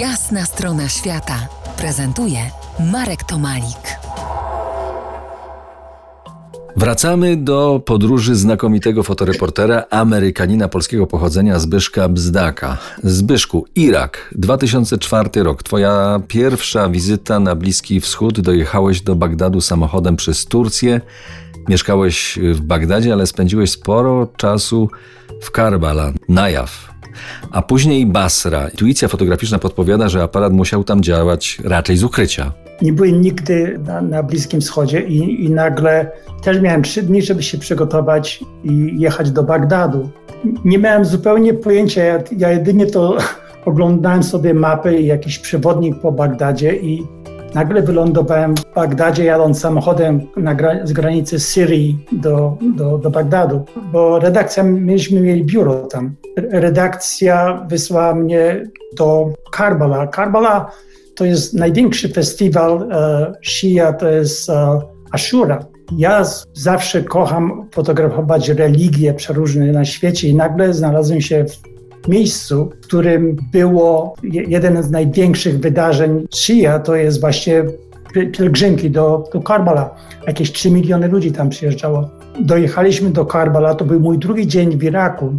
Jasna strona świata prezentuje Marek Tomalik. Wracamy do podróży znakomitego fotoreportera, Amerykanina polskiego pochodzenia Zbyszka Bzdaka. Zbyszku, Irak, 2004 rok. Twoja pierwsza wizyta na Bliski Wschód. Dojechałeś do Bagdadu samochodem przez Turcję. Mieszkałeś w Bagdadzie, ale spędziłeś sporo czasu w Karbala, Najaf. A później Basra. Intuicja fotograficzna podpowiada, że aparat musiał tam działać raczej z ukrycia. Nie byłem nigdy na, na Bliskim Wschodzie i, i nagle też miałem trzy dni, żeby się przygotować i jechać do Bagdadu. Nie miałem zupełnie pojęcia, ja, ja jedynie to oglądałem sobie mapy i jakiś przewodnik po Bagdadzie i nagle wylądowałem w Bagdadzie jadąc samochodem gra, z granicy Syrii do, do, do Bagdadu, bo redakcja, mieliśmy mieli biuro tam. Redakcja wysłała mnie do Karbala. Karbala to jest największy festiwal e, Shia, to jest e, Ashura. Ja zawsze kocham fotografować religie przeróżne na świecie i nagle znalazłem się w miejscu, w którym było jeden z największych wydarzeń Shia, to jest właśnie pielgrzymki do, do Karbala. Jakieś 3 miliony ludzi tam przyjeżdżało. Dojechaliśmy do Karbala, to był mój drugi dzień w Iraku.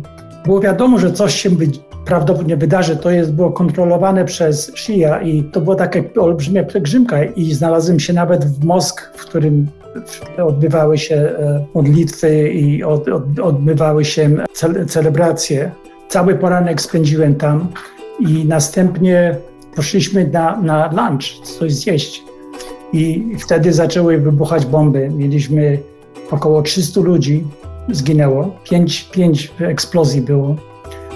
Było wiadomo, że coś się prawdopodobnie wydarzy. To jest, było kontrolowane przez Shia i to była taka olbrzymia pielgrzymka i znalazłem się nawet w Mosk, w którym odbywały się e, modlitwy i od, od, odbywały się celebracje. Cały poranek spędziłem tam i następnie poszliśmy na, na lunch, coś zjeść. I wtedy zaczęły wybuchać bomby. Mieliśmy około 300 ludzi, zginęło. Pięć, pięć eksplozji było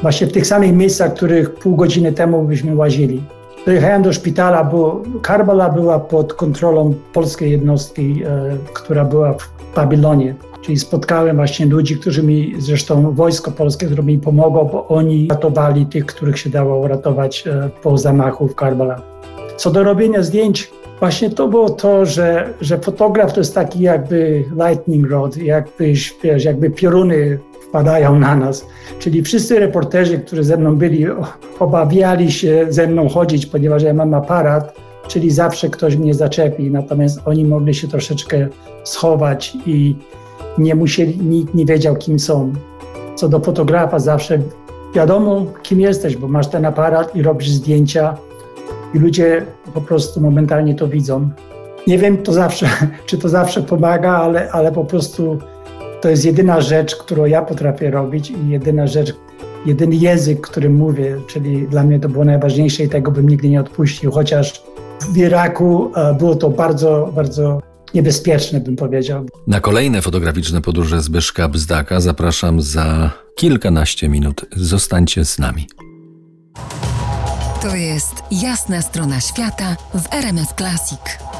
właśnie w tych samych miejscach, których pół godziny temu byśmy łazili. Dojechałem do szpitala, bo Karbala była pod kontrolą polskiej jednostki, e, która była w Babilonie. Czyli spotkałem właśnie ludzi, którzy mi, zresztą wojsko polskie, które mi pomogło, bo oni ratowali tych, których się dało uratować e, po zamachu w Karbala. Co do robienia zdjęć, właśnie to było to, że, że fotograf to jest taki jakby lightning rod, jakbyś, wiesz, jakby pioruny wpadają na nas. Czyli wszyscy reporterzy, którzy ze mną byli, obawiali się ze mną chodzić, ponieważ ja mam aparat, czyli zawsze ktoś mnie zaczepi. Natomiast oni mogli się troszeczkę schować i nie musieli, nikt nie wiedział, kim są. Co do fotografa, zawsze wiadomo, kim jesteś, bo masz ten aparat i robisz zdjęcia, i ludzie po prostu momentalnie to widzą. Nie wiem, to zawsze, czy to zawsze pomaga, ale, ale po prostu to jest jedyna rzecz, którą ja potrafię robić i jedyna rzecz, jedyny język, którym mówię, czyli dla mnie to było najważniejsze i tego bym nigdy nie odpuścił, chociaż w Iraku e, było to bardzo, bardzo niebezpieczne, bym powiedział. Na kolejne fotograficzne podróże Zbyszka Bzdaka zapraszam za kilkanaście minut. Zostańcie z nami. To jest jasna strona świata w RMS Classic.